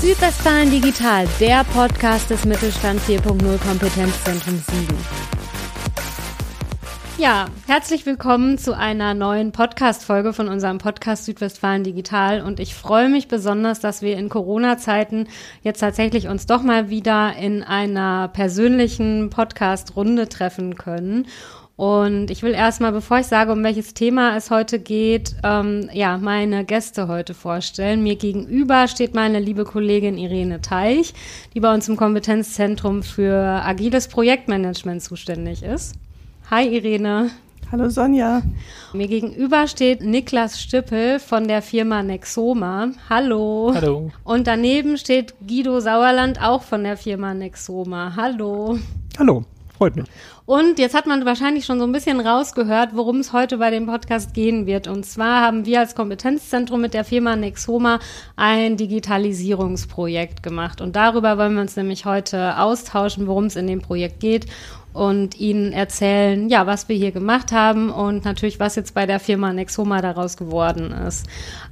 Südwestfalen Digital, der Podcast des Mittelstand 4.0 Kompetenzzentrums Siegen. Ja, herzlich willkommen zu einer neuen Podcast-Folge von unserem Podcast Südwestfalen Digital. Und ich freue mich besonders, dass wir in Corona-Zeiten jetzt tatsächlich uns doch mal wieder in einer persönlichen Podcast-Runde treffen können. Und ich will erstmal, bevor ich sage, um welches Thema es heute geht, ähm, ja, meine Gäste heute vorstellen. Mir gegenüber steht meine liebe Kollegin Irene Teich, die bei uns im Kompetenzzentrum für agiles Projektmanagement zuständig ist. Hi Irene. Hallo Sonja. Mir gegenüber steht Niklas Stüppel von der Firma Nexoma. Hallo. Hallo. Und daneben steht Guido Sauerland auch von der Firma Nexoma. Hallo. Hallo, freut mich. Und jetzt hat man wahrscheinlich schon so ein bisschen rausgehört, worum es heute bei dem Podcast gehen wird. Und zwar haben wir als Kompetenzzentrum mit der Firma Nexoma ein Digitalisierungsprojekt gemacht. Und darüber wollen wir uns nämlich heute austauschen, worum es in dem Projekt geht und Ihnen erzählen, ja, was wir hier gemacht haben und natürlich, was jetzt bei der Firma Nexoma daraus geworden ist.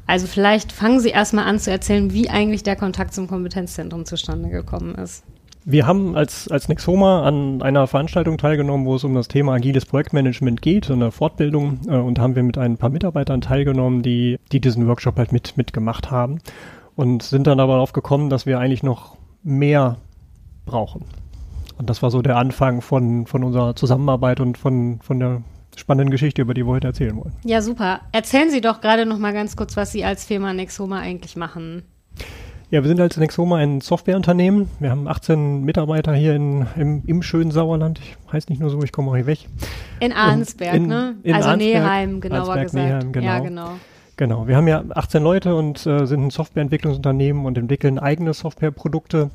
Also vielleicht fangen Sie erstmal an zu erzählen, wie eigentlich der Kontakt zum Kompetenzzentrum zustande gekommen ist. Wir haben als, als Nexoma an einer Veranstaltung teilgenommen, wo es um das Thema agiles Projektmanagement geht, eine Fortbildung, äh, und haben wir mit ein paar Mitarbeitern teilgenommen, die, die diesen Workshop halt mit, mitgemacht haben und sind dann aber darauf gekommen, dass wir eigentlich noch mehr brauchen. Und das war so der Anfang von, von unserer Zusammenarbeit und von, von der spannenden Geschichte, über die wir heute erzählen wollen. Ja, super. Erzählen Sie doch gerade noch mal ganz kurz, was Sie als Firma Nexoma eigentlich machen. Ja, wir sind als Nexoma ein Softwareunternehmen. Wir haben 18 Mitarbeiter hier in, im, im schönen Sauerland. Ich heiße nicht nur so, ich komme auch hier weg. In Arnsberg, in, ne? In also Arnsberg, Neheim, genauer Arnsberg, gesagt. Neheim, genau. Ja, genau. Genau. Wir haben ja 18 Leute und äh, sind ein Softwareentwicklungsunternehmen und entwickeln eigene Softwareprodukte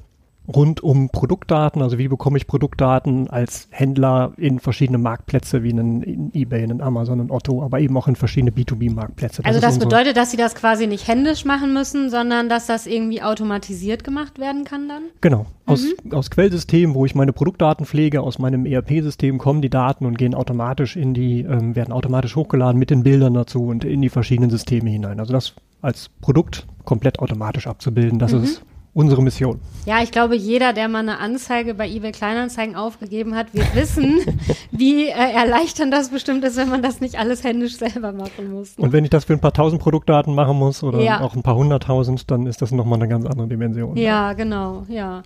rund um Produktdaten, also wie bekomme ich Produktdaten als Händler in verschiedene Marktplätze wie einen in eBay, einen Amazon und Otto, aber eben auch in verschiedene B2B-Marktplätze. also das bedeutet, dass Sie das quasi nicht händisch machen müssen, sondern dass das irgendwie automatisiert gemacht werden kann dann? Genau. Aus, Mhm. aus Quellsystemen, wo ich meine Produktdaten pflege, aus meinem ERP-System kommen die Daten und gehen automatisch in die, ähm, werden automatisch hochgeladen mit den Bildern dazu und in die verschiedenen Systeme hinein. Also das als Produkt komplett automatisch abzubilden, das Mhm. ist unsere Mission. Ja, ich glaube, jeder, der mal eine Anzeige bei eBay Kleinanzeigen aufgegeben hat, wird wissen, wie äh, erleichternd das bestimmt ist, wenn man das nicht alles händisch selber machen muss. Ne? Und wenn ich das für ein paar tausend Produktdaten machen muss oder Ja. auch ein paar hunderttausend, dann ist das nochmal eine ganz andere Dimension. Ja, genau, ja.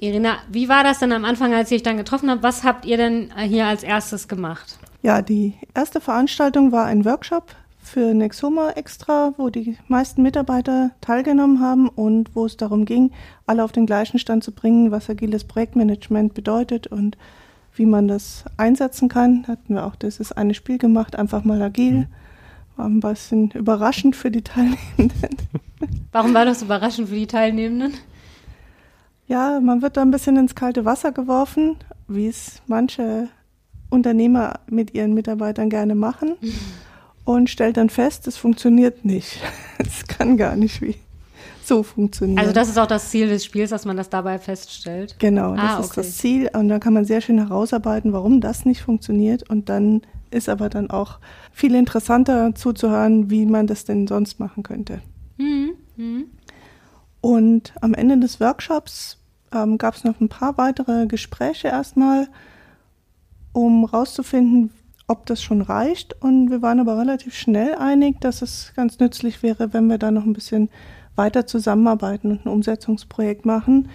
Irina, wie war das denn am Anfang, als ihr euch dann getroffen habt? Was habt ihr denn äh, hier als erstes gemacht? Ja, die erste Veranstaltung war ein Workshop für Nexoma extra, wo die meisten Mitarbeiter teilgenommen haben und wo es darum ging, alle auf den gleichen Stand zu bringen, was agiles Projektmanagement bedeutet und wie man das einsetzen kann. Da hatten wir auch dieses eine Spiel gemacht, einfach mal agil. War ein bisschen überraschend für die Teilnehmenden. Warum war das überraschend für die Teilnehmenden? Ja, man wird da ein bisschen ins kalte Wasser geworfen, wie es manche Unternehmer mit ihren Mitarbeitern gerne machen und stellt dann fest, es funktioniert nicht. Es kann gar nicht wie so funktionieren. Also das ist auch das Ziel des Spiels, dass man das dabei feststellt. genau, das Ah, ist okay. das Ziel und da kann man sehr schön herausarbeiten, warum das nicht funktioniert und dann ist aber dann auch viel interessanter zuzuhören, wie man das denn sonst machen könnte. Mhm. Mhm. Und am Ende des Workshops ähm, gab es noch ein paar weitere Gespräche erstmal, um rauszufinden, ob das schon reicht. Und wir waren aber relativ schnell einig, dass es ganz nützlich wäre, wenn wir da noch ein bisschen weiter zusammenarbeiten und ein Umsetzungsprojekt machen,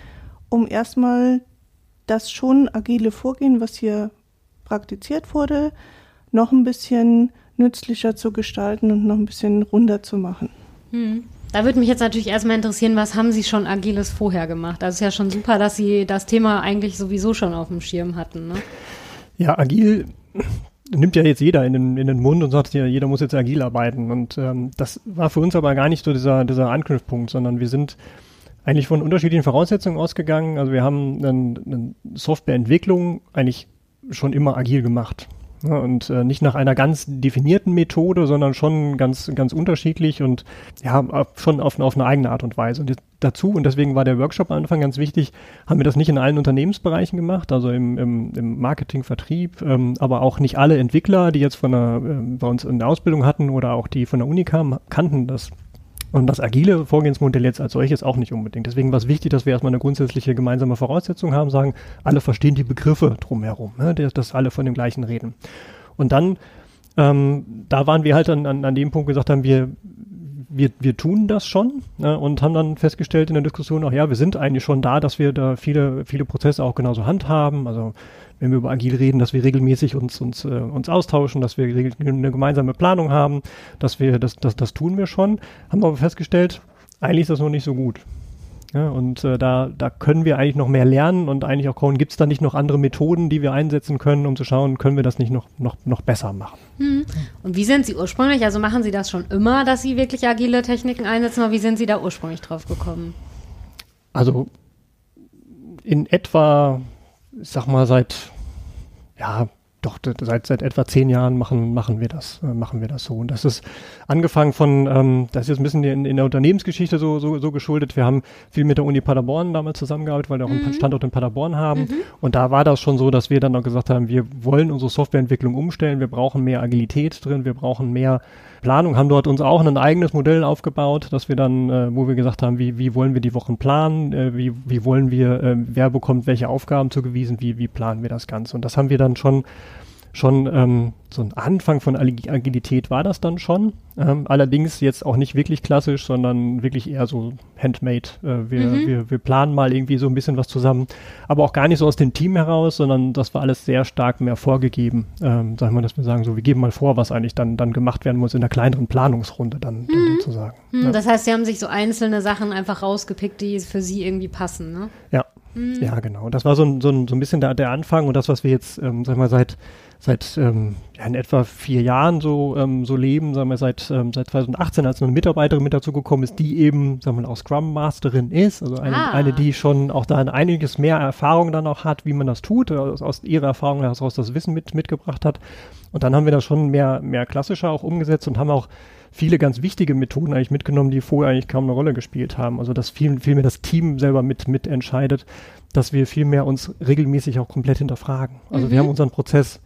um erstmal das schon agile Vorgehen, was hier praktiziert wurde, noch ein bisschen nützlicher zu gestalten und noch ein bisschen runder zu machen. Hm. Da würde mich jetzt natürlich erstmal interessieren, was haben Sie schon Agiles vorher gemacht? Also es ist ja schon super, dass Sie das Thema eigentlich sowieso schon auf dem Schirm hatten. Ne? Ja, agil nimmt ja jetzt jeder in den, in den Mund und sagt, ja, jeder muss jetzt agil arbeiten. Und ähm, das war für uns aber gar nicht so dieser, dieser Anknüpfpunkt, sondern wir sind eigentlich von unterschiedlichen Voraussetzungen ausgegangen. Also wir haben eine, eine Softwareentwicklung eigentlich schon immer agil gemacht. Ja, und äh, nicht nach einer ganz definierten Methode, sondern schon ganz, ganz unterschiedlich und ja, schon auf, auf eine eigene Art und Weise. Und dazu, und deswegen war der Workshop am Anfang ganz wichtig, haben wir das nicht in allen Unternehmensbereichen gemacht, also im, im, im Marketing, Vertrieb, ähm, aber auch nicht alle Entwickler, die jetzt von der, ähm, bei uns in der Ausbildung hatten oder auch die von der Uni kamen, kannten das Und das agile Vorgehensmodell jetzt als solches auch nicht unbedingt. Deswegen war es wichtig, dass wir erstmal eine grundsätzliche gemeinsame Voraussetzung haben, sagen, alle verstehen die Begriffe drumherum, ne? dass alle von dem gleichen reden. Und dann, ähm, da waren wir halt an, an, an dem Punkt gesagt haben, wir, wir, wir tun das schon ne, und haben dann festgestellt in der Diskussion auch, ja, wir sind eigentlich schon da, dass wir da viele, viele Prozesse auch genauso handhaben. Also wenn wir über agil reden, dass wir regelmäßig uns, uns, äh, uns austauschen, dass wir eine gemeinsame Planung haben, dass wir, das, das, das tun wir schon, haben aber festgestellt, eigentlich ist das noch nicht so gut. Ja, und äh, da, da können wir eigentlich noch mehr lernen und eigentlich auch schauen, gibt es da nicht noch andere Methoden, die wir einsetzen können, um zu schauen, können wir das nicht noch, noch, noch besser machen. Hm. Und wie sind Sie ursprünglich, also machen Sie das schon immer, dass Sie wirklich agile Techniken einsetzen, oder wie sind Sie da ursprünglich drauf gekommen? Also in etwa, ich sag mal, seit ja, doch seit seit etwa zehn Jahren machen machen wir das äh, machen wir das so. Und das ist angefangen von ähm, das ist jetzt ein bisschen in, in der Unternehmensgeschichte so, so so geschuldet. Wir haben viel mit der Uni Paderborn damals zusammengearbeitet weil wir auch einen mhm. Standort in Paderborn haben. Mhm. und da war das schon so dass wir dann auch gesagt haben wir wollen unsere Softwareentwicklung umstellen. Wir brauchen mehr Agilität drin. Wir brauchen mehr Planung, haben dort uns auch ein eigenes Modell aufgebaut, dass wir dann, äh, wo wir gesagt haben, wie, wie wollen wir die Wochen planen, äh, wie, wie wollen wir, äh, wer bekommt welche Aufgaben zugewiesen, wie, wie planen wir das Ganze. Und das haben wir dann schon schon ähm, so ein Anfang von Agilität war das dann schon. Ähm, allerdings jetzt auch nicht wirklich klassisch, sondern wirklich eher so handmade. Äh, wir, mhm. wir, wir planen mal irgendwie so ein bisschen was zusammen, aber auch gar nicht so aus dem Team heraus, sondern das war alles sehr stark mehr vorgegeben. Ähm, sagen wir, dass wir sagen, so wir geben mal vor, was eigentlich dann, dann gemacht werden muss in der kleineren Planungsrunde dann, dann mhm. sozusagen. Mhm, ja. Das heißt, Sie haben sich so einzelne Sachen einfach rausgepickt, die für Sie irgendwie passen, ne? Ja. Mhm. Ja, genau. Das war so ein, so ein, so ein bisschen der, der Anfang und das, was wir jetzt, ähm, sag mal, seit seit ähm, ja, in etwa vier Jahren so, ähm, so leben, sagen wir seit, ähm, seit 2018, als eine Mitarbeiterin mit dazugekommen ist, die eben, sagen wir auch Scrum Masterin ist, also eine, ah. eine, die schon auch da ein einiges mehr Erfahrung dann auch hat, wie man das tut, aus, aus ihrer Erfahrung heraus das Wissen mit, mitgebracht hat. Und dann haben wir das schon mehr, mehr klassischer auch umgesetzt und haben auch viele ganz wichtige Methoden eigentlich mitgenommen, die vorher eigentlich kaum eine Rolle gespielt haben. Also dass viel, viel mehr das Team selber mit, mit entscheidet, dass wir viel mehr uns regelmäßig auch komplett hinterfragen. Also mhm. wir haben unseren Prozess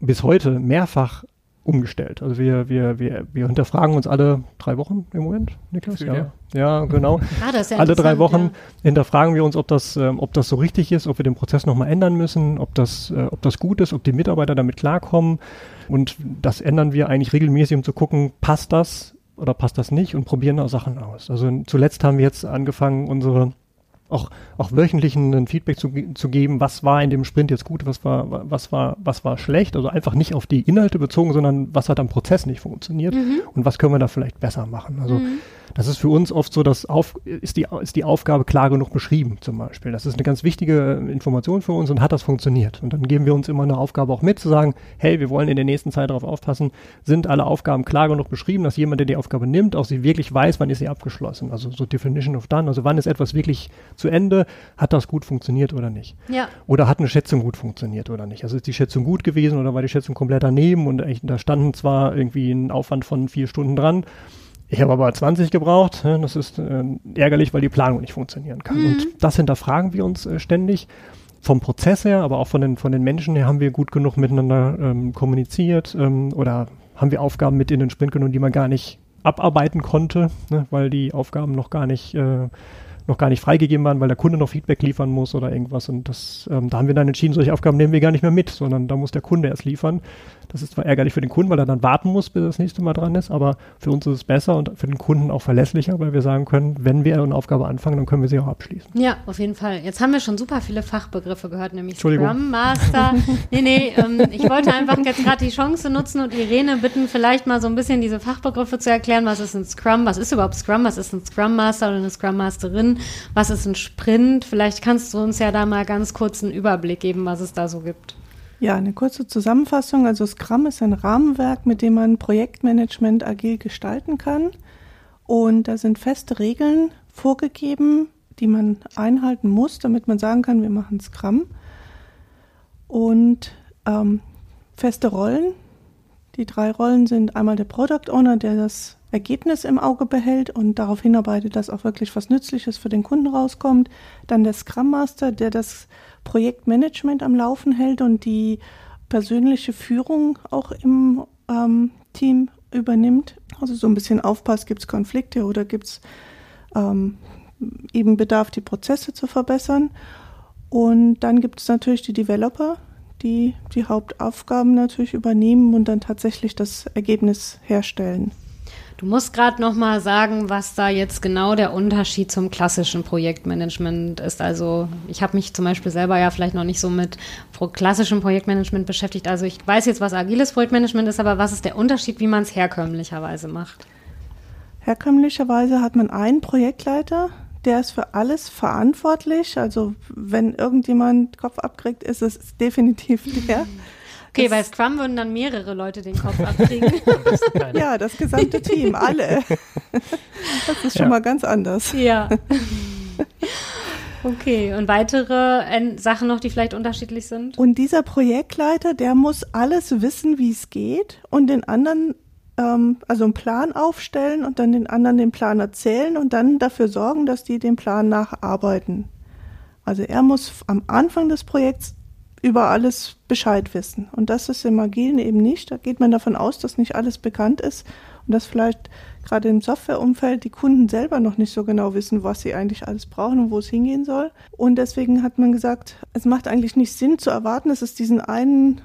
bis heute mehrfach umgestellt. Also wir, wir, wir, wir hinterfragen uns alle drei Wochen im Moment, Niklas? Ja. ja. ja, genau. Ah, ja alle drei Wochen ja. hinterfragen wir uns, ob das, äh, ob das so richtig ist, ob wir den Prozess nochmal ändern müssen, ob das, äh, ob das gut ist, ob die Mitarbeiter damit klarkommen. Und das ändern wir eigentlich regelmäßig, um zu gucken, passt das oder passt das nicht und probieren auch Sachen aus. Also zuletzt haben wir jetzt angefangen, unsere auch, auch wöchentlich ein Feedback zu, zu geben, was war in dem Sprint jetzt gut, was war, was war, was war schlecht. Also einfach nicht auf die Inhalte bezogen, sondern was hat am Prozess nicht funktioniert mhm. und was können wir da vielleicht besser machen. Also mhm. Das ist für uns oft so, dass auf, ist, die, ist die Aufgabe klar genug beschrieben zum Beispiel. Das ist eine ganz wichtige Information für uns und hat das funktioniert. Und dann geben wir uns immer eine Aufgabe auch mit, zu sagen, hey, wir wollen in der nächsten Zeit darauf aufpassen, sind alle Aufgaben klar genug beschrieben, dass jemand, der die Aufgabe nimmt, auch sie wirklich weiß, wann ist sie abgeschlossen. Also so Definition of Done, also wann ist etwas wirklich zu Ende, hat das gut funktioniert oder nicht. Ja. Oder hat eine Schätzung gut funktioniert oder nicht. Also ist die Schätzung gut gewesen oder war die Schätzung komplett daneben und da standen zwar irgendwie ein Aufwand von vier Stunden dran, ich habe aber 20 gebraucht. Das ist äh, ärgerlich, weil die Planung nicht funktionieren kann. Mhm. Und das hinterfragen wir uns äh, ständig. Vom Prozess her, aber auch von den, von den Menschen her haben wir gut genug miteinander ähm, kommuniziert ähm, oder haben wir Aufgaben mit in den Sprint genommen, die man gar nicht abarbeiten konnte, ne, weil die Aufgaben noch gar nicht äh, noch gar nicht freigegeben waren, weil der Kunde noch Feedback liefern muss oder irgendwas. Und das, ähm, da haben wir dann entschieden, solche Aufgaben nehmen wir gar nicht mehr mit, sondern da muss der Kunde erst liefern. Das ist zwar ärgerlich für den Kunden, weil er dann warten muss, bis das nächste Mal dran ist, aber für uns ist es besser und für den Kunden auch verlässlicher, weil wir sagen können, wenn wir eine Aufgabe anfangen, dann können wir sie auch abschließen. Ja, auf jeden Fall. Jetzt haben wir schon super viele Fachbegriffe gehört, nämlich Scrum Master. nee, nee, ähm, ich wollte einfach jetzt gerade die Chance nutzen und Irene bitten, vielleicht mal so ein bisschen diese Fachbegriffe zu erklären. Was ist ein Scrum? Was ist überhaupt Scrum? Was ist ein Scrum Master oder eine Scrum Masterin? Was ist ein Sprint? Vielleicht kannst du uns ja da mal ganz kurz einen Überblick geben, was es da so gibt. Ja, eine kurze Zusammenfassung. Also Scrum ist ein Rahmenwerk, mit dem man Projektmanagement agil gestalten kann. Und da sind feste Regeln vorgegeben, die man einhalten muss, damit man sagen kann, wir machen Scrum. Und ähm, feste Rollen. Die drei Rollen sind einmal der Product Owner, der das Ergebnis im Auge behält und darauf hinarbeitet, dass auch wirklich was Nützliches für den Kunden rauskommt. Dann der Scrum Master, der das Projektmanagement am Laufen hält und die persönliche Führung auch im ähm, Team übernimmt, Also so ein bisschen aufpasst, gibt es Konflikte oder gibt es ähm, eben Bedarf, die Prozesse zu verbessern. Und dann gibt es natürlich die Developer, die die Hauptaufgaben natürlich übernehmen und dann tatsächlich das Ergebnis herstellen. Du musst gerade noch mal sagen, was da jetzt genau der Unterschied zum klassischen Projektmanagement ist. Also ich habe mich zum Beispiel selber ja vielleicht noch nicht so mit klassischem Projektmanagement beschäftigt. Also ich weiß jetzt, was agiles Projektmanagement ist, aber was ist der Unterschied, wie man es herkömmlicherweise macht? Herkömmlicherweise hat man einen Projektleiter, der ist für alles verantwortlich. Also wenn irgendjemand Kopf abkriegt, ist es definitiv der. Okay, bei Scrum würden dann mehrere Leute den Kopf abkriegen. ja, das gesamte Team, alle. Das ist schon ja. mal ganz anders. Ja. Okay, und weitere äh, Sachen noch, die vielleicht unterschiedlich sind? Und dieser Projektleiter, der muss alles wissen, wie es geht und den anderen, ähm, also einen Plan aufstellen und dann den anderen den Plan erzählen und dann dafür sorgen, dass die den Plan nacharbeiten. Also er muss am Anfang des Projekts über alles Bescheid wissen. Und das ist im Agilen eben nicht. Da geht man davon aus, dass nicht alles bekannt ist und dass vielleicht gerade im Softwareumfeld die Kunden selber noch nicht so genau wissen, was sie eigentlich alles brauchen und wo es hingehen soll. Und deswegen hat man gesagt, es macht eigentlich nicht Sinn zu erwarten, dass es diesen einen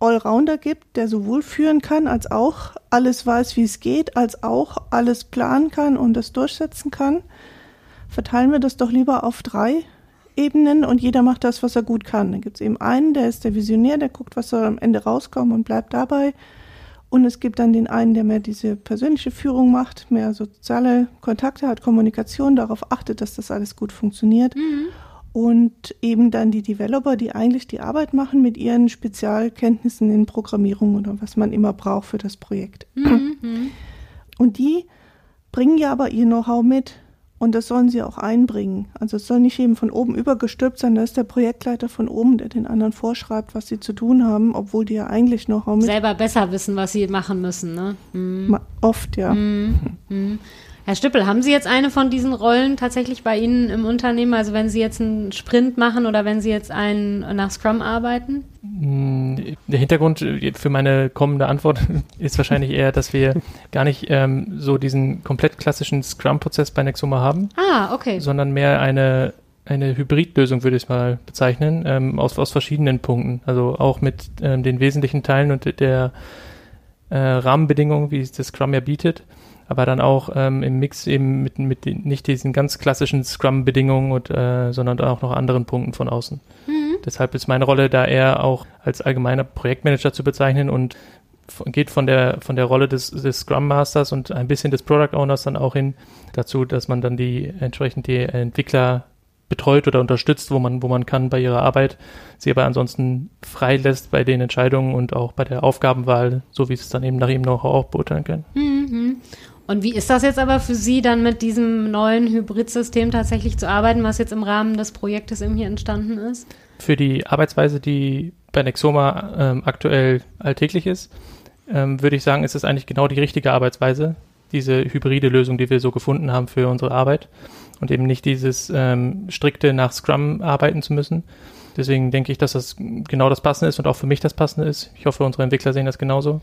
Allrounder gibt, der sowohl führen kann, als auch alles weiß, wie es geht, als auch alles planen kann und das durchsetzen kann. Verteilen wir das doch lieber auf drei Ebenen und jeder macht das, was er gut kann. Dann gibt es eben einen, der ist der Visionär, der guckt, was soll am Ende rauskommen und bleibt dabei. Und es gibt dann den einen, der mehr diese persönliche Führung macht, mehr soziale Kontakte hat, Kommunikation, darauf achtet, dass das alles gut funktioniert. Mhm. Und eben dann die Developer, die eigentlich die Arbeit machen mit ihren Spezialkenntnissen in Programmierung oder was man immer braucht für das Projekt. Mhm. Und die bringen ja aber ihr Know-how mit. Und das sollen sie auch einbringen. Also es soll nicht eben von oben übergestülpt sein, da ist der Projektleiter von oben, der den anderen vorschreibt, was sie zu tun haben, obwohl die ja eigentlich noch selber besser wissen, was sie machen müssen, ne? Mhm. Oft, ja. Mhm. Mhm. Herr Stüppel, haben Sie jetzt eine von diesen Rollen tatsächlich bei Ihnen im Unternehmen? Also wenn Sie jetzt einen Sprint machen oder wenn Sie jetzt einen nach Scrum arbeiten? Mm, der Hintergrund für meine kommende Antwort ist wahrscheinlich eher, dass wir gar nicht ähm, so diesen komplett klassischen Scrum-Prozess bei Nexoma haben. Ah, okay. Sondern mehr eine eine Hybridlösung, würde ich es mal bezeichnen, ähm, aus, aus verschiedenen Punkten. Also auch mit ähm, den wesentlichen Teilen und der äh, Rahmenbedingungen, wie es das Scrum ja bietet aber dann auch ähm, im Mix eben mit, mit den, nicht diesen ganz klassischen Scrum-Bedingungen, und, äh, sondern auch noch anderen Punkten von außen. Mhm. Deshalb ist meine Rolle da eher auch als allgemeiner Projektmanager zu bezeichnen und geht von der von der Rolle des, des Scrum Masters und ein bisschen des Product Owners dann auch hin dazu, dass man dann die entsprechend die Entwickler betreut oder unterstützt, wo man wo man kann bei ihrer Arbeit, sie aber ansonsten frei lässt bei den Entscheidungen und auch bei der Aufgabenwahl, so wie es dann eben nach ihm noch auch beurteilen können. Mhm. Und wie ist das jetzt aber für Sie dann mit diesem neuen Hybridsystem tatsächlich zu arbeiten, was jetzt im Rahmen des Projektes eben hier entstanden ist? Für die Arbeitsweise, die bei Nexoma ähm, aktuell alltäglich ist, ähm, würde ich sagen, ist es eigentlich genau die richtige Arbeitsweise, diese hybride Lösung, die wir so gefunden haben für unsere Arbeit und eben nicht dieses ähm, strikte nach Scrum arbeiten zu müssen. Deswegen denke ich, dass das genau das Passende ist und auch für mich das Passende ist. Ich hoffe, unsere Entwickler sehen das genauso.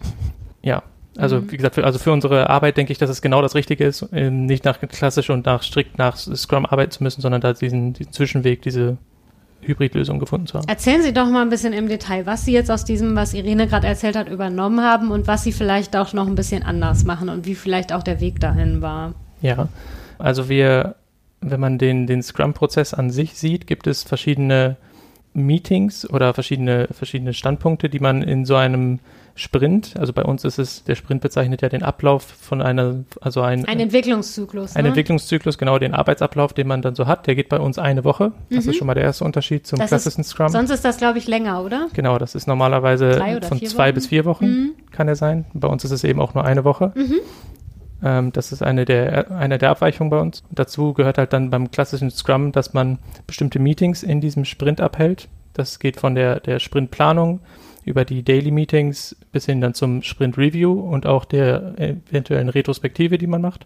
Ja, also mhm. wie gesagt, für, also für unsere Arbeit denke ich, dass es genau das Richtige ist, ähm, nicht nach klassisch und nach strikt nach Scrum arbeiten zu müssen, sondern da diesen, diesen Zwischenweg, diese Hybridlösung gefunden zu haben. Erzählen Sie doch mal ein bisschen im Detail, was Sie jetzt aus diesem, was Irene gerade erzählt hat, übernommen haben und was Sie vielleicht auch noch ein bisschen anders machen und wie vielleicht auch der Weg dahin war. Ja, also wir, wenn man den, den Scrum-Prozess an sich sieht, gibt es verschiedene Meetings oder verschiedene, verschiedene Standpunkte, die man in so einem Sprint, also bei uns ist es, der Sprint bezeichnet ja den Ablauf von einer, also ein, ein Entwicklungszyklus. Ein ne? Entwicklungszyklus, genau, den Arbeitsablauf, den man dann so hat, der geht bei uns eine Woche. Das mhm. ist schon mal der erste Unterschied zum das klassischen ist, Scrum. Sonst ist das, glaube ich, länger, oder? Genau, das ist normalerweise von zwei Wochen? bis vier Wochen, mhm. kann er sein. Bei uns ist es eben auch nur eine Woche. Mhm. Ähm, das ist eine der, eine der Abweichungen bei uns. dazu gehört halt dann beim klassischen Scrum, dass man bestimmte Meetings in diesem Sprint abhält. Das geht von der, der Sprintplanung über die Daily Meetings bis hin dann zum Sprint Review und auch der eventuellen Retrospektive, die man macht.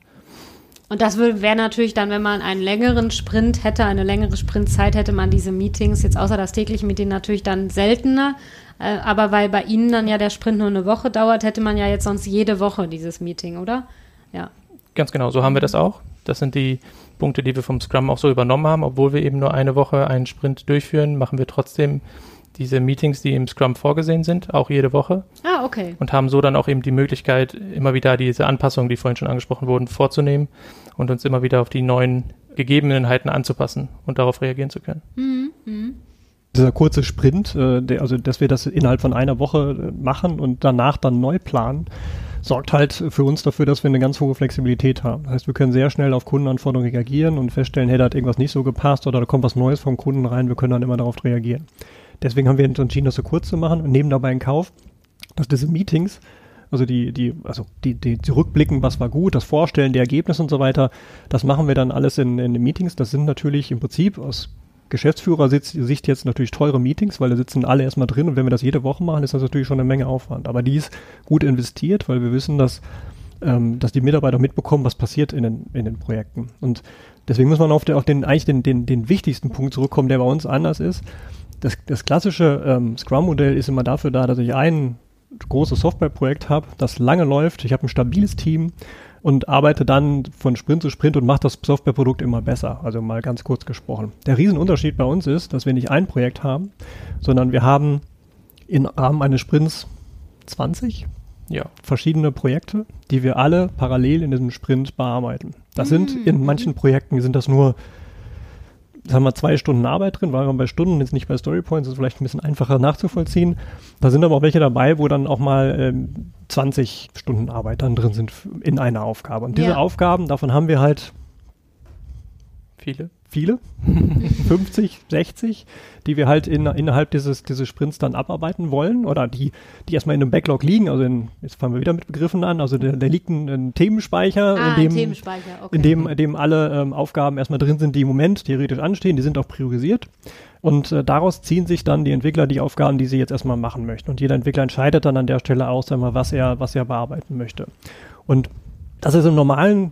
Und das wäre natürlich dann, wenn man einen längeren Sprint hätte, eine längere Sprintzeit, hätte man diese Meetings jetzt außer das tägliche Meeting natürlich dann seltener. Äh, aber weil bei Ihnen dann ja der Sprint nur eine Woche dauert, hätte man ja jetzt sonst jede Woche dieses Meeting, oder? Ja. Ganz genau, so haben wir das auch. Das sind die Punkte, die wir vom Scrum auch so übernommen haben. Obwohl wir eben nur eine Woche einen Sprint durchführen, machen wir trotzdem diese Meetings, die im Scrum vorgesehen sind, auch jede Woche. Ah, okay. Und haben so dann auch eben die Möglichkeit, immer wieder diese Anpassungen, die vorhin schon angesprochen wurden, vorzunehmen und uns immer wieder auf die neuen Gegebenheiten anzupassen und darauf reagieren zu können. Mhm. Mhm. Dieser kurze Sprint, äh, der, also dass wir das innerhalb von einer Woche äh, machen und danach dann neu planen, sorgt halt für uns dafür, dass wir eine ganz hohe Flexibilität haben. Das heißt, wir können sehr schnell auf Kundenanforderungen reagieren und feststellen, hey, da hat irgendwas nicht so gepasst oder da kommt was Neues vom Kunden rein, wir können dann immer darauf reagieren. Deswegen haben wir uns entschieden, das so kurz zu machen und nehmen dabei in Kauf, dass diese Meetings, also die, die, also die, die, die Rückblicken, was war gut, das Vorstellen der Ergebnisse und so weiter, das machen wir dann alles in, in den Meetings. Das sind natürlich im Prinzip aus Geschäftsführersicht jetzt natürlich teure Meetings, weil da sitzen alle erstmal drin und wenn wir das jede Woche machen, ist das natürlich schon eine Menge Aufwand. Aber die ist gut investiert, weil wir wissen, dass, ähm, dass die Mitarbeiter mitbekommen, was passiert in den, in den Projekten. Und deswegen muss man auf, den, auf den eigentlich den, den, den wichtigsten Punkt zurückkommen, der bei uns anders ist. Das, das klassische ähm, Scrum-Modell ist immer dafür da, dass ich ein großes Softwareprojekt habe, das lange läuft. Ich habe ein stabiles Team und arbeite dann von Sprint zu Sprint und mache das Softwareprodukt immer besser. Also mal ganz kurz gesprochen. Der Riesenunterschied bei uns ist, dass wir nicht ein Projekt haben, sondern wir haben im Rahmen eines Sprints 20 Ja. verschiedene Projekte, die wir alle parallel in diesem Sprint bearbeiten. Das sind in manchen Projekten sind das nur sagen wir zwei Stunden Arbeit drin, waren wir bei Stunden, jetzt nicht bei Storypoints, ist vielleicht ein bisschen einfacher nachzuvollziehen. Da sind aber auch welche dabei, wo dann auch mal ähm, 20 Stunden Arbeit dann drin sind in einer Aufgabe. Und diese Ja. Aufgaben, davon haben wir halt Viele. Viele, 50, 60, die wir halt in, innerhalb dieses, dieses Sprints dann abarbeiten wollen oder die, die erstmal in einem Backlog liegen. Also in, jetzt fangen wir wieder mit Begriffen an. Also da, da liegt ein, ein Themenspeicher, Ah, in dem, Themenspeicher, okay. in dem, in dem alle ähm, Aufgaben erstmal drin sind, die im Moment theoretisch anstehen. Die sind auch priorisiert. Und äh, daraus ziehen sich dann die Entwickler die Aufgaben, die sie jetzt erstmal machen möchten. Und jeder Entwickler entscheidet dann an der Stelle aus, mal, was er, was er bearbeiten möchte. Und das ist im normalen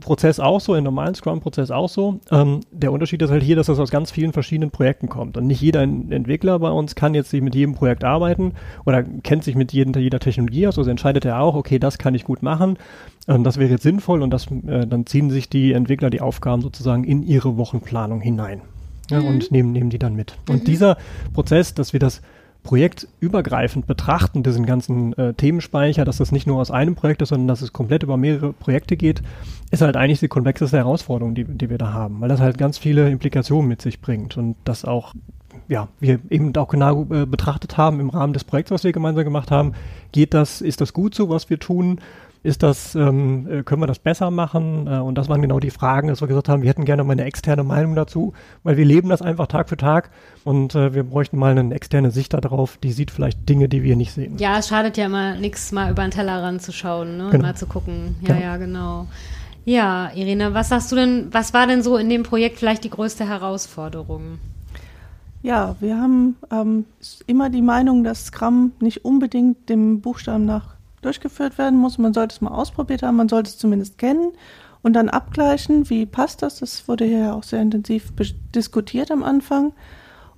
Prozess auch so, im normalen Scrum-Prozess auch so. Ähm, der Unterschied ist halt hier, dass das aus ganz vielen verschiedenen Projekten kommt. Und nicht jeder En- Entwickler bei uns kann jetzt sich mit jedem Projekt arbeiten oder kennt sich mit jedem, jeder Technologie aus. Also entscheidet er auch, okay, das kann ich gut machen. Ähm, das wäre jetzt sinnvoll und das, äh, dann ziehen sich die Entwickler die Aufgaben sozusagen in ihre Wochenplanung hinein ja, und nehmen, nehmen die dann mit. Und dieser Prozess, dass wir das projektübergreifend betrachten, diesen ganzen äh, Themenspeicher, dass das nicht nur aus einem Projekt ist, sondern dass es komplett über mehrere Projekte geht, ist halt eigentlich die komplexeste Herausforderung, die, die wir da haben, weil das halt ganz viele Implikationen mit sich bringt und das auch ja, wir eben auch genau äh, betrachtet haben im Rahmen des Projekts, was wir gemeinsam gemacht haben. Geht das, ist das gut so, was wir tun? Ist das, ähm, äh, können wir das besser machen? Äh, und das waren genau die Fragen, dass wir gesagt haben, wir hätten gerne mal eine externe Meinung dazu, weil wir leben das einfach Tag für Tag und äh, wir bräuchten mal eine externe Sicht darauf, die sieht vielleicht Dinge, die wir nicht sehen. Ja, es schadet ja immer nichts, mal über den Tellerrand zu schauen, ne? Genau. Mal zu gucken. Ja, Genau. ja, genau. Ja, Irene, was sagst du denn, was war denn so in dem Projekt vielleicht die größte Herausforderung? Ja, wir haben ähm, immer die Meinung, dass Scrum nicht unbedingt dem Buchstaben nach durchgeführt werden muss. Man sollte es mal ausprobiert haben, man sollte es zumindest kennen und dann abgleichen, wie passt das. Das wurde hier ja auch sehr intensiv diskutiert am Anfang.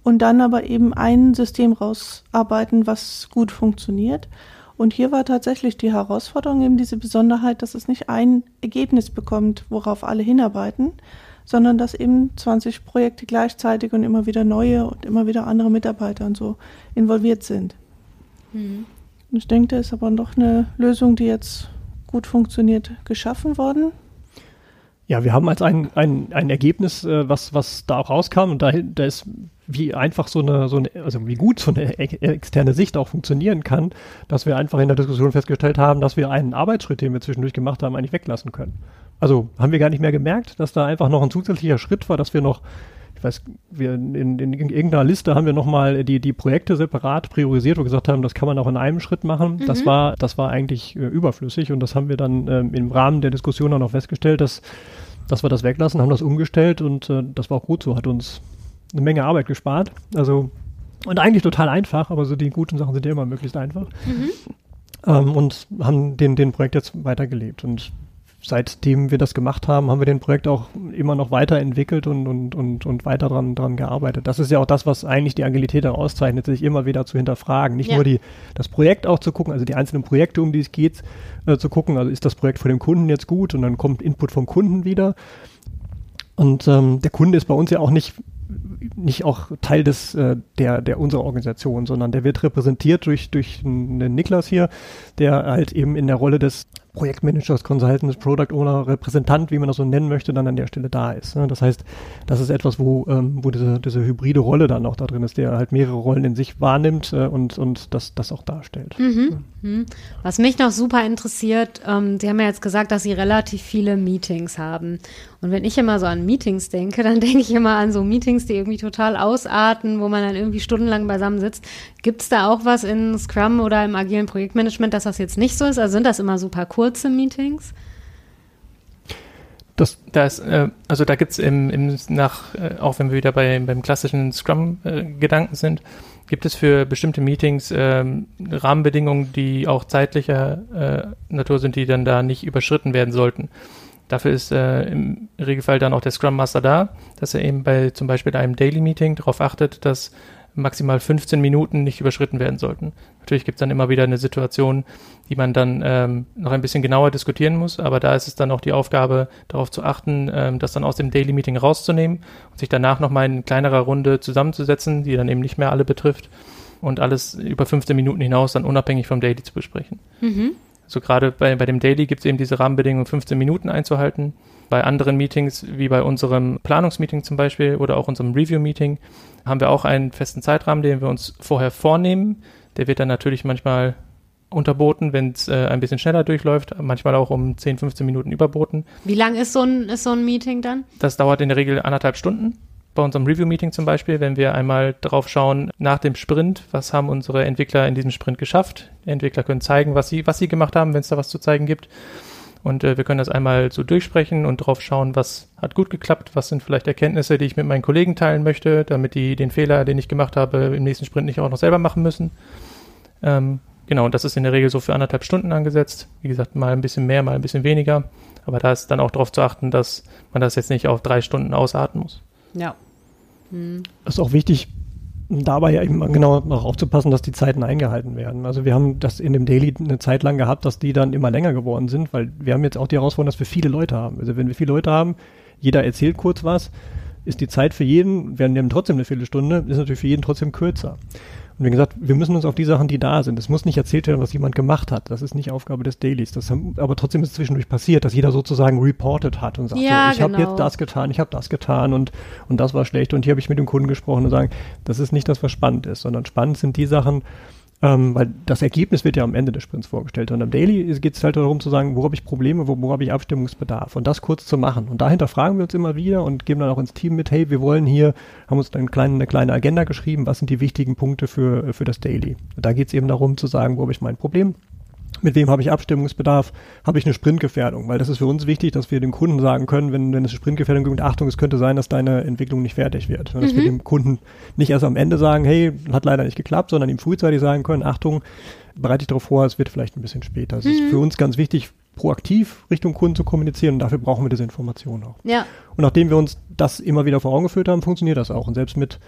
Und dann aber eben ein System rausarbeiten, was gut funktioniert. Und hier war tatsächlich die Herausforderung eben diese Besonderheit, dass es nicht ein Ergebnis bekommt, worauf alle hinarbeiten, sondern dass eben 20 Projekte gleichzeitig und immer wieder neue und immer wieder andere Mitarbeiter und so involviert sind. Ich denke, da ist aber doch eine Lösung, die jetzt gut funktioniert, geschaffen worden. Ja, wir haben als ein, ein, ein Ergebnis, äh, was, was da auch rauskam, und da, da ist, wie einfach so eine, so eine, also wie gut so eine externe Sicht auch funktionieren kann, dass wir einfach in der Diskussion festgestellt haben, dass wir einen Arbeitsschritt, den wir zwischendurch gemacht haben, eigentlich weglassen können. Also haben wir gar nicht mehr gemerkt, dass da einfach noch ein zusätzlicher Schritt war, dass wir noch, ich weiß, wir in, in, in irgendeiner Liste haben wir nochmal die, die Projekte separat priorisiert, wo wir gesagt haben, das kann man auch in einem Schritt machen. Das war, das war eigentlich äh, überflüssig und das haben wir dann ähm, im Rahmen der Diskussion auch noch festgestellt, dass, dass wir das weglassen, haben das umgestellt und äh, das war auch gut so, hat uns eine Menge Arbeit gespart. Also und eigentlich total einfach, aber so die guten Sachen sind ja immer möglichst einfach. Ähm, und haben den, den Projekt jetzt weitergelebt. Und seitdem wir das gemacht haben, haben wir den Projekt auch immer noch weiterentwickelt und, und, und, und weiter dran, dran gearbeitet. Das ist ja auch das, was eigentlich die Agilität auszeichnet, sich immer wieder zu hinterfragen. Nicht ja. nur die, das Projekt auch zu gucken, also die einzelnen Projekte, um die es geht, äh, zu gucken, also ist das Projekt von dem Kunden jetzt gut und dann kommt Input vom Kunden wieder. Und ähm, der Kunde ist bei uns ja auch nicht nicht auch Teil des äh, der der unserer Organisation, sondern der wird repräsentiert durch durch einen Niklas hier, der halt eben in der Rolle des Projektmanagers, Consultants, Product Owner, Repräsentant, wie man das so nennen möchte, dann an der Stelle da ist. Ne? Das heißt, das ist etwas, wo, ähm, wo diese, diese hybride Rolle dann auch da drin ist, der halt mehrere Rollen in sich wahrnimmt äh, und, und das, das auch darstellt. Mhm. Mhm. Was mich noch super interessiert, ähm, Sie haben ja jetzt gesagt, dass Sie relativ viele Meetings haben. Und wenn ich immer so an Meetings denke, dann denke ich immer an so Meetings, die irgendwie total ausarten, wo man dann irgendwie stundenlang beisammen sitzt. Gibt es da auch was in Scrum oder im agilen Projektmanagement, dass das jetzt nicht so ist? Also sind das immer super kurze Meetings? Das, da ist, äh, also da gibt es im, im, nach, äh, auch wenn wir wieder bei, beim klassischen Scrum-Gedanken äh, sind, gibt es für bestimmte Meetings ähm, Rahmenbedingungen, die auch zeitlicher äh, Natur sind, die dann da nicht überschritten werden sollten. Dafür ist äh, im Regelfall dann auch der Scrum Master da, dass er eben bei zum Beispiel einem Daily Meeting darauf achtet, dass maximal 15 Minuten nicht überschritten werden sollten. Natürlich gibt es dann immer wieder eine Situation, die man dann ähm, noch ein bisschen genauer diskutieren muss, aber da ist es dann auch die Aufgabe, darauf zu achten, ähm, das dann aus dem Daily Meeting rauszunehmen und sich danach nochmal in kleinerer Runde zusammenzusetzen, die dann eben nicht mehr alle betrifft und alles über 15 Minuten hinaus dann unabhängig vom Daily zu besprechen. Mhm. Also gerade bei, bei dem Daily gibt es eben diese Rahmenbedingungen, 15 Minuten einzuhalten. Bei anderen Meetings, wie bei unserem Planungsmeeting zum Beispiel oder auch unserem Review-Meeting, haben wir auch einen festen Zeitrahmen, den wir uns vorher vornehmen. Der wird dann natürlich manchmal unterboten, wenn es äh, ein bisschen schneller durchläuft, manchmal auch um 10, 15 Minuten überboten. Wie lang ist so ein, ist so ein Meeting dann? Das dauert in der Regel anderthalb Stunden. Bei unserem Review-Meeting zum Beispiel, wenn wir einmal drauf schauen, nach dem Sprint, was haben unsere Entwickler in diesem Sprint geschafft. Die Entwickler können zeigen, was sie, was sie gemacht haben, wenn es da was zu zeigen gibt. Und äh, wir können das einmal so durchsprechen und drauf schauen, was hat gut geklappt, was sind vielleicht Erkenntnisse, die ich mit meinen Kollegen teilen möchte, damit die den Fehler, den ich gemacht habe, im nächsten Sprint nicht auch noch selber machen müssen. Ähm, genau, und das ist in der Regel so für anderthalb Stunden angesetzt. Wie gesagt, mal ein bisschen mehr, mal ein bisschen weniger. Aber da ist dann auch darauf zu achten, dass man das jetzt nicht auf drei Stunden ausarten muss. Ja. Hm. Das ist auch wichtig, dabei ja eben genau noch aufzupassen, dass die Zeiten eingehalten werden. Also wir haben das in dem Daily eine Zeit lang gehabt, dass die dann immer länger geworden sind, weil wir haben jetzt auch die Herausforderung, dass wir viele Leute haben. Also wenn wir viele Leute haben, jeder erzählt kurz was, ist die Zeit für jeden, wir nehmen trotzdem eine Viertelstunde, ist natürlich für jeden trotzdem kürzer. Und wie gesagt, wir müssen uns auf die Sachen, die da sind. Es muss nicht erzählt werden, was jemand gemacht hat. Das ist nicht Aufgabe des Dailies. Das haben, aber trotzdem ist es zwischendurch passiert, dass jeder sozusagen reported hat und sagt, ja, so, ich genau. habe jetzt das getan, ich habe das getan und, und das war schlecht und hier habe ich mit dem Kunden gesprochen und sagen, das ist nicht das, was spannend ist, sondern spannend sind die Sachen, ähm, weil das Ergebnis wird ja am Ende des Sprints vorgestellt. Und am Daily geht es halt darum zu sagen, wo habe ich Probleme, wo, wo habe ich Abstimmungsbedarf und das kurz zu machen. Und dahinter fragen wir uns immer wieder und geben dann auch ins Team mit, hey, wir wollen hier, haben uns dann kleine, eine kleine Agenda geschrieben, was sind die wichtigen Punkte für, für das Daily. Und da geht es eben darum zu sagen, wo habe ich mein Problem, mit wem habe ich Abstimmungsbedarf, habe ich eine Sprintgefährdung, weil das ist für uns wichtig, dass wir dem Kunden sagen können, wenn, wenn es eine Sprintgefährdung gibt, Achtung, es könnte sein, dass deine Entwicklung nicht fertig wird. Dass mhm. wir dem Kunden nicht erst am Ende sagen, hey, hat leider nicht geklappt, sondern ihm frühzeitig sagen können, Achtung, bereite dich darauf vor, es wird vielleicht ein bisschen später. Es mhm. ist für uns ganz wichtig, proaktiv Richtung Kunden zu kommunizieren und dafür brauchen wir diese Informationen auch. Ja. Und nachdem wir uns das immer wieder vor Augen geführt haben, funktioniert das auch. Und selbst mit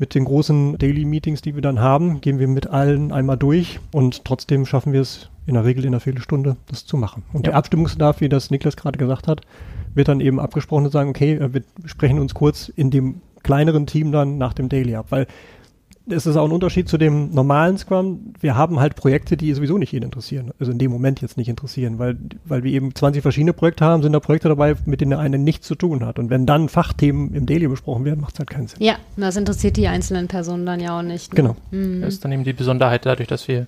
mit den großen Daily Meetings, die wir dann haben, gehen wir mit allen einmal durch und trotzdem schaffen wir es in der Regel in einer Viertelstunde, das zu machen. Und ja. der Abstimmungsbedarf, wie das Niklas gerade gesagt hat, wird dann eben abgesprochen und sagen, okay, wir sprechen uns kurz in dem kleineren Team dann nach dem Daily ab, weil es ist auch ein Unterschied zu dem normalen Scrum. Wir haben halt Projekte, die sowieso nicht jeden interessieren. Also in dem Moment jetzt nicht interessieren, weil, weil wir eben 20 verschiedene Projekte haben, sind da Projekte dabei, mit denen der eine nichts zu tun hat. Und wenn dann Fachthemen im Daily besprochen werden, macht es halt keinen Sinn. Ja, das interessiert die einzelnen Personen dann ja auch nicht. Ne? Genau. Mhm. Das ist dann eben die Besonderheit dadurch, dass wir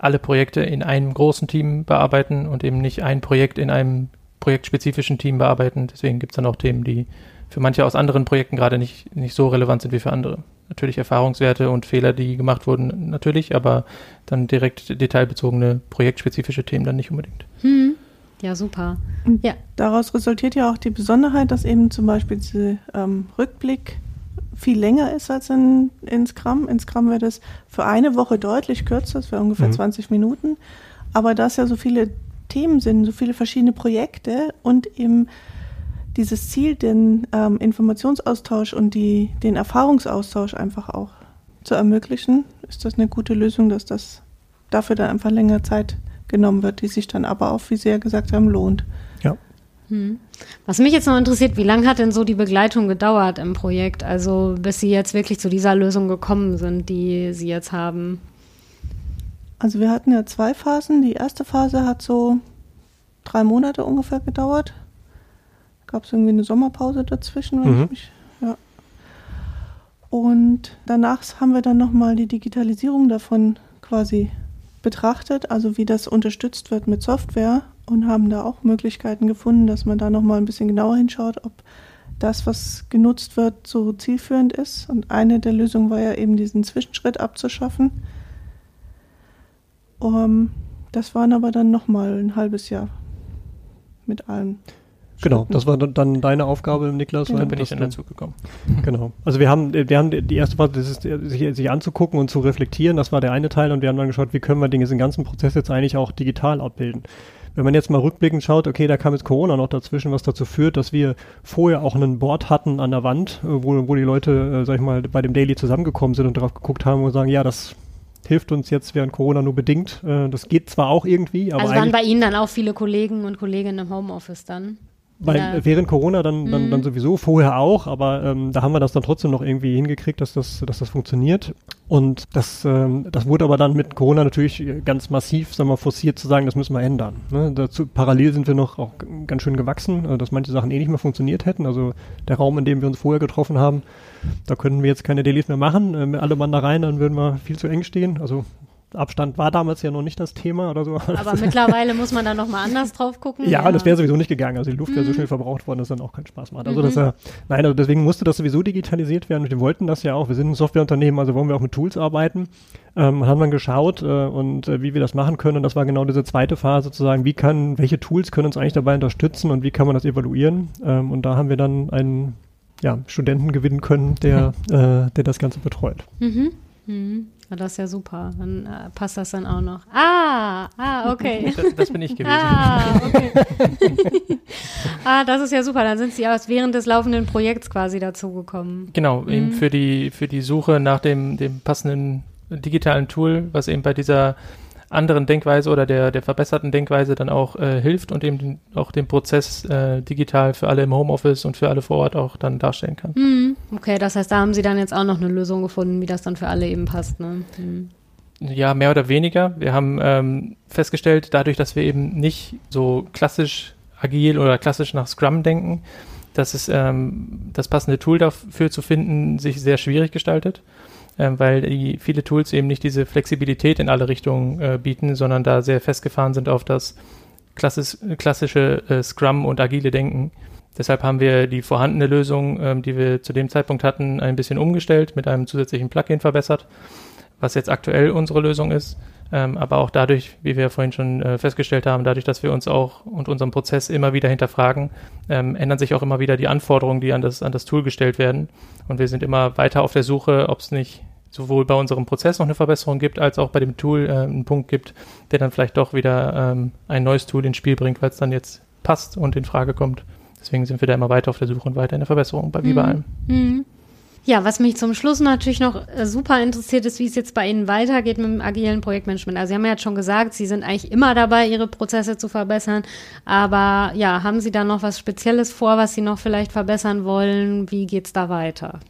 alle Projekte in einem großen Team bearbeiten und eben nicht ein Projekt in einem projektspezifischen Team bearbeiten. Deswegen gibt es dann auch Themen, die für manche aus anderen Projekten gerade nicht, nicht so relevant sind wie für andere natürlich Erfahrungswerte und Fehler, die gemacht wurden, natürlich, aber dann direkt detailbezogene, projektspezifische Themen dann nicht unbedingt. Hm. Ja, super. Ja. Daraus resultiert ja auch die Besonderheit, dass eben zum Beispiel dieser ähm, Rückblick viel länger ist als in, in Scrum. In Scrum wird es für eine Woche deutlich kürzer, das wäre ungefähr mhm. 20 Minuten. Aber dass ja so viele Themen sind, so viele verschiedene Projekte und eben dieses Ziel, den ähm, Informationsaustausch und die, den Erfahrungsaustausch einfach auch zu ermöglichen, ist das eine gute Lösung, dass das dafür dann einfach länger Zeit genommen wird, die sich dann aber auch, wie Sie ja gesagt haben, lohnt. Hm. Was mich jetzt noch interessiert, wie lange hat denn so die Begleitung gedauert im Projekt? Also bis Sie jetzt wirklich zu dieser Lösung gekommen sind, die Sie jetzt haben? Also wir hatten ja zwei Phasen. Die erste Phase hat so drei Monate ungefähr gedauert. Gab es irgendwie eine Sommerpause dazwischen, wenn Mhm. ich mich, ja. Und danach haben wir dann nochmal die Digitalisierung davon quasi betrachtet, also wie das unterstützt wird mit Software und haben da auch Möglichkeiten gefunden, dass man da nochmal ein bisschen genauer hinschaut, ob das, was genutzt wird, so zielführend ist. Und eine der Lösungen war ja eben diesen Zwischenschritt abzuschaffen. Um, das waren aber dann nochmal ein halbes Jahr mit allem. Genau, das war dann- deine Aufgabe, Niklas. Genau. weil Da bin ich dann dazu gekommen. Genau. Also wir haben, wir haben die erste Phase, das ist, sich, sich anzugucken und zu reflektieren, das war der eine Teil und wir haben dann geschaut, wie können wir den, diesen ganzen Prozess jetzt eigentlich auch digital abbilden. Wenn man jetzt mal rückblickend schaut, okay, da kam jetzt Corona noch dazwischen, was dazu führt, dass wir vorher auch einen Board hatten an der Wand, äh, wo, wo die Leute, äh, sag ich mal, bei dem Daily zusammengekommen sind und darauf geguckt haben und sagen, ja, das hilft uns jetzt während Corona nur bedingt. Äh, das geht zwar auch irgendwie, aber also waren bei Ihnen dann auch viele Kollegen und Kolleginnen im Homeoffice dann? Weil Ja. während Corona dann, dann, Mhm. dann sowieso, vorher auch, aber ähm, da haben wir das dann trotzdem noch irgendwie hingekriegt, dass das, dass das funktioniert. Und das, ähm, das wurde aber dann mit Corona natürlich ganz massiv, sagen wir, forciert zu sagen, das müssen wir ändern. Ne? Dazu parallel sind wir noch auch ganz schön gewachsen, äh, dass manche Sachen eh nicht mehr funktioniert hätten. Also der Raum, in dem wir uns vorher getroffen haben, da können wir jetzt keine Dailies mehr machen. Ähm, alle Mann da rein, dann würden wir viel zu eng stehen. Also Abstand war damals ja noch nicht das Thema oder so. Aber mittlerweile muss man da nochmal anders drauf gucken. Ja, das wäre sowieso nicht gegangen. Also die Luft wäre so schnell verbraucht worden, dass dann auch keinen Spaß macht. Also das, äh, nein, also deswegen musste das sowieso digitalisiert werden. Und wir wollten das ja auch. Wir sind ein Softwareunternehmen, also wollen wir auch mit Tools arbeiten. Ähm, haben dann geschaut äh, und äh, wie wir das machen können. Und das war genau diese zweite Phase zu sagen, wie kann, welche Tools können uns eigentlich dabei unterstützen und wie kann man das evaluieren. Ähm, und da haben wir dann einen ja, Studenten gewinnen können, der, äh, der das Ganze betreut. Mhm. Mhm. Ja, das ist ja super. Dann äh, passt das dann auch noch. Ah, ah, okay. Das, das bin ich gewesen. Ah, okay. ah, das ist ja super. Dann sind Sie erst während des laufenden Projekts quasi dazugekommen. Genau, eben Mhm. für die, für die Suche nach dem, dem passenden digitalen Tool, was eben bei dieser anderen Denkweise oder der, der verbesserten Denkweise dann auch äh, hilft und eben den, auch den Prozess äh, digital für alle im Homeoffice und für alle vor Ort auch dann darstellen kann. Mhm. Okay, das heißt, da haben Sie dann jetzt auch noch eine Lösung gefunden, wie das dann für alle eben passt. Ne? Mhm. Ja, mehr oder weniger. Wir haben ähm, festgestellt, dadurch, dass wir eben nicht so klassisch agil oder klassisch nach Scrum denken, dass es ähm, das passende Tool dafür zu finden sich sehr schwierig gestaltet, ähm, weil die, viele Tools eben nicht diese Flexibilität in alle Richtungen äh, bieten, sondern da sehr festgefahren sind auf das klassis klassische äh, Scrum und agile Denken. Deshalb haben wir die vorhandene Lösung, ähm, die wir zu dem Zeitpunkt hatten, ein bisschen umgestellt, mit einem zusätzlichen Plugin verbessert was jetzt aktuell unsere Lösung ist. Ähm, aber auch dadurch, wie wir vorhin schon äh, festgestellt haben, dadurch, dass wir uns auch und unseren Prozess immer wieder hinterfragen, ähm, ändern sich auch immer wieder die Anforderungen, die an das, an das Tool gestellt werden. Und wir sind immer weiter auf der Suche, ob es nicht sowohl bei unserem Prozess noch eine Verbesserung gibt, als auch bei dem Tool äh, einen Punkt gibt, der dann vielleicht doch wieder ähm, ein neues Tool ins Spiel bringt, weil es dann jetzt passt und in Frage kommt. Deswegen sind wir da immer weiter auf der Suche und weiter in der Verbesserung, bei wie bei Mhm. allem. Mhm. Ja, was mich zum Schluss natürlich noch äh, super interessiert ist, wie es jetzt bei Ihnen weitergeht mit dem agilen Projektmanagement. Also Sie haben ja jetzt schon gesagt, Sie sind eigentlich immer dabei, Ihre Prozesse zu verbessern. Aber ja, haben Sie da noch was Spezielles vor, was Sie noch vielleicht verbessern wollen? Wie geht's da weiter?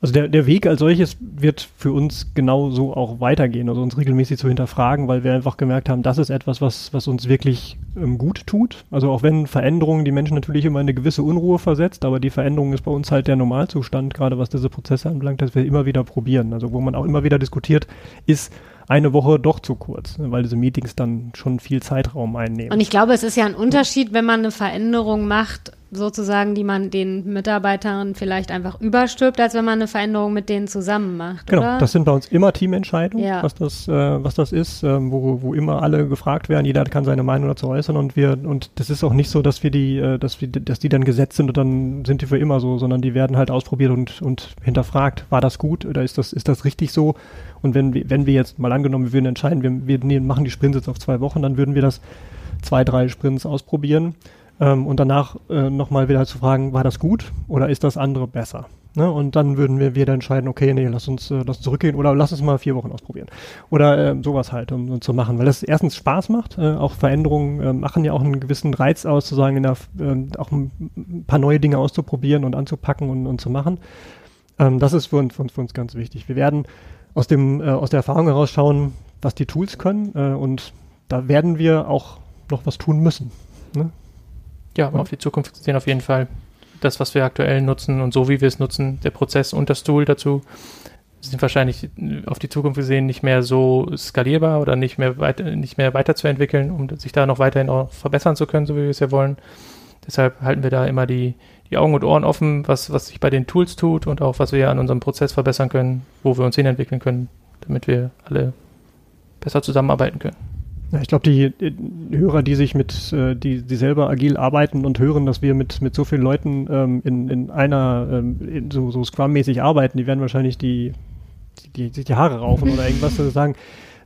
Also der, der Weg als solches wird für uns genauso auch weitergehen, also uns regelmäßig zu hinterfragen, weil wir einfach gemerkt haben, das ist etwas, was, was uns wirklich ähm, gut tut. Also auch wenn Veränderungen die Menschen natürlich immer in eine gewisse Unruhe versetzt, aber die Veränderung ist bei uns halt der Normalzustand, gerade was diese Prozesse anbelangt, dass wir immer wieder probieren. Also wo man auch immer wieder diskutiert, ist eine Woche doch zu kurz, weil diese Meetings dann schon viel Zeitraum einnehmen. Und ich glaube, es ist ja ein Unterschied, wenn man eine Veränderung macht sozusagen, die man den Mitarbeitern vielleicht einfach überstülpt, als wenn man eine Veränderung mit denen zusammen macht. Genau, oder? das sind bei uns immer Teamentscheidungen, Ja. was das, äh, was das ist, ähm, wo, wo immer alle gefragt werden, jeder kann seine Meinung dazu äußern und wir und das ist auch nicht so, dass wir die, äh, dass wir, dass die dann gesetzt sind und dann sind die für immer so, sondern die werden halt ausprobiert und und hinterfragt, war das gut oder ist das ist das richtig so? Und wenn wir wenn wir jetzt mal angenommen, wir würden entscheiden, wir, wir machen die Sprints jetzt auf zwei Wochen, dann würden wir das zwei drei Sprints ausprobieren ähm, und danach äh, nochmal wieder zu fragen, war das gut oder ist das andere besser? Ne? Und dann würden wir wieder entscheiden, okay, nee, lass uns, äh, lass zurückgehen oder lass uns mal vier Wochen ausprobieren. Oder äh, sowas halt, um, um zu machen. Weil das erstens Spaß macht, äh, auch Veränderungen äh, machen ja auch einen gewissen Reiz aus, zu sagen, in äh, auch ein, ein paar neue Dinge auszuprobieren und anzupacken und, und zu machen. Ähm, das ist für uns, für, uns, für uns ganz wichtig. Wir werden aus, dem, äh, aus der Erfahrung heraus schauen, was die Tools können äh, und da werden wir auch noch was tun müssen. Ne? Ja, auf die Zukunft gesehen auf jeden Fall. Das, was wir aktuell nutzen und so wie wir es nutzen, der Prozess und das Tool dazu, sind wahrscheinlich äh, auf die Zukunft gesehen nicht mehr so skalierbar oder nicht mehr, weit, nicht mehr weiterzuentwickeln, um sich da noch weiterhin auch verbessern zu können, so wie wir es ja wollen. Deshalb halten wir da immer die, die Augen und Ohren offen, was, was sich bei den Tools tut und auch was wir an unserem Prozess verbessern können, wo wir uns hinentwickeln können, damit wir alle besser zusammenarbeiten können. Ja, ich glaube, die, Hörer, die sich mit, äh, die, die selber agil arbeiten und hören, dass wir mit, mit so vielen Leuten ähm, in, in einer, ähm, in so, so Scrum-mäßig arbeiten, die werden wahrscheinlich die, die, die, die Haare raufen oder irgendwas äh, sagen,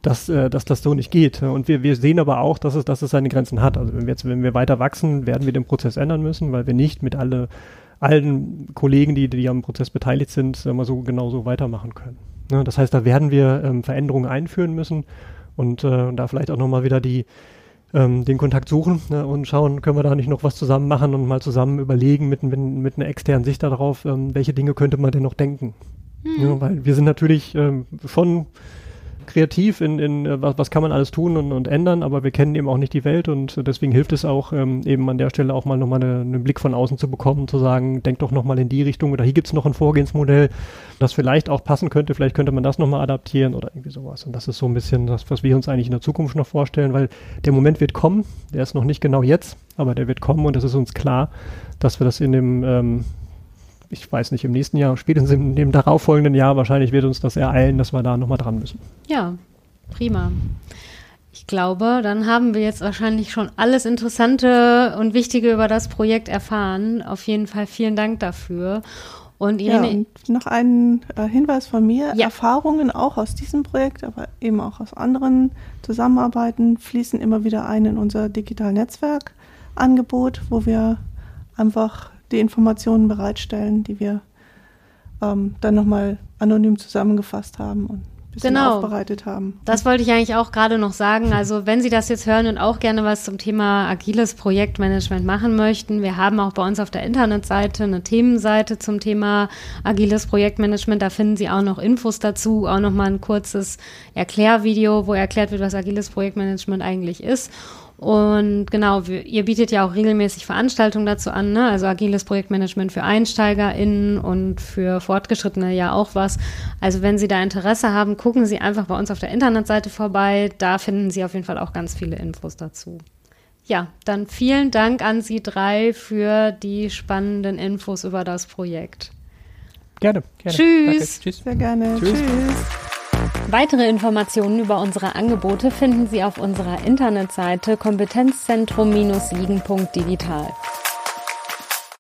dass, äh, dass das so nicht geht. Und wir, wir sehen aber auch, dass es, dass es seine Grenzen hat. Also wenn wir jetzt, wenn wir weiter wachsen, werden wir den Prozess ändern müssen, weil wir nicht mit alle, allen Kollegen, die, die am Prozess beteiligt sind, mal so genauso weitermachen können. Ne? Das heißt, da werden wir ähm, Veränderungen einführen müssen und äh, da vielleicht auch nochmal wieder die, ähm, den Kontakt suchen ne, und schauen, können wir da nicht noch was zusammen machen und mal zusammen überlegen mit, mit, mit einer externen Sicht darauf, ähm, welche Dinge könnte man denn noch denken. Ja, weil wir sind natürlich ähm, schon kreativ in, in äh, was, was kann man alles tun und, und ändern, aber wir kennen eben auch nicht die Welt und äh, deswegen hilft es auch ähm, eben an der Stelle auch mal nochmal eine, einen Blick von außen zu bekommen, zu sagen, denk doch nochmal in die Richtung oder hier gibt's noch ein Vorgehensmodell, das vielleicht auch passen könnte, vielleicht könnte man das nochmal adaptieren oder irgendwie sowas. Und das ist so ein bisschen das, was wir uns eigentlich in der Zukunft noch vorstellen, weil der Moment wird kommen, der ist noch nicht genau jetzt, aber der wird kommen und es ist uns klar, dass wir das in dem ähm, ich weiß nicht, im nächsten Jahr, spätestens in dem darauffolgenden Jahr, wahrscheinlich wird uns das ereilen, dass wir da nochmal dran müssen. Ja, prima. Ich glaube, dann haben wir jetzt wahrscheinlich schon alles Interessante und Wichtige über das Projekt erfahren. Auf jeden Fall vielen Dank dafür. Und Ja, Irene, und noch ein äh, Hinweis von mir. Ja. Erfahrungen auch aus diesem Projekt, aber eben auch aus anderen Zusammenarbeiten fließen immer wieder ein in unser digital Netzwerk-Angebot, wo wir einfach die Informationen bereitstellen, die wir ähm, dann nochmal anonym zusammengefasst haben und ein bisschen Genau. aufbereitet haben. Das wollte ich eigentlich auch gerade noch sagen. Also wenn Sie das jetzt hören und auch gerne was zum Thema agiles Projektmanagement machen möchten, wir haben auch bei uns auf der Internetseite eine Themenseite zum Thema agiles Projektmanagement. Da finden Sie auch noch Infos dazu, auch noch mal ein kurzes Erklärvideo, wo erklärt wird, was agiles Projektmanagement eigentlich ist. Und genau, wir, ihr bietet ja auch regelmäßig Veranstaltungen dazu an, ne? also agiles Projektmanagement für EinsteigerInnen und für Fortgeschrittene ja auch was. Also wenn Sie da Interesse haben, gucken Sie einfach bei uns auf der Internetseite vorbei. Da finden Sie auf jeden Fall auch ganz viele Infos dazu. Ja, dann vielen Dank an Sie drei für die spannenden Infos über das Projekt. Gerne. Gerne. Tschüss. Danke. Tschüss. Sehr gerne. Tschüss. Tschüss. Weitere Informationen über unsere Angebote finden Sie auf unserer Internetseite kompetenzzentrum-siegen.digital.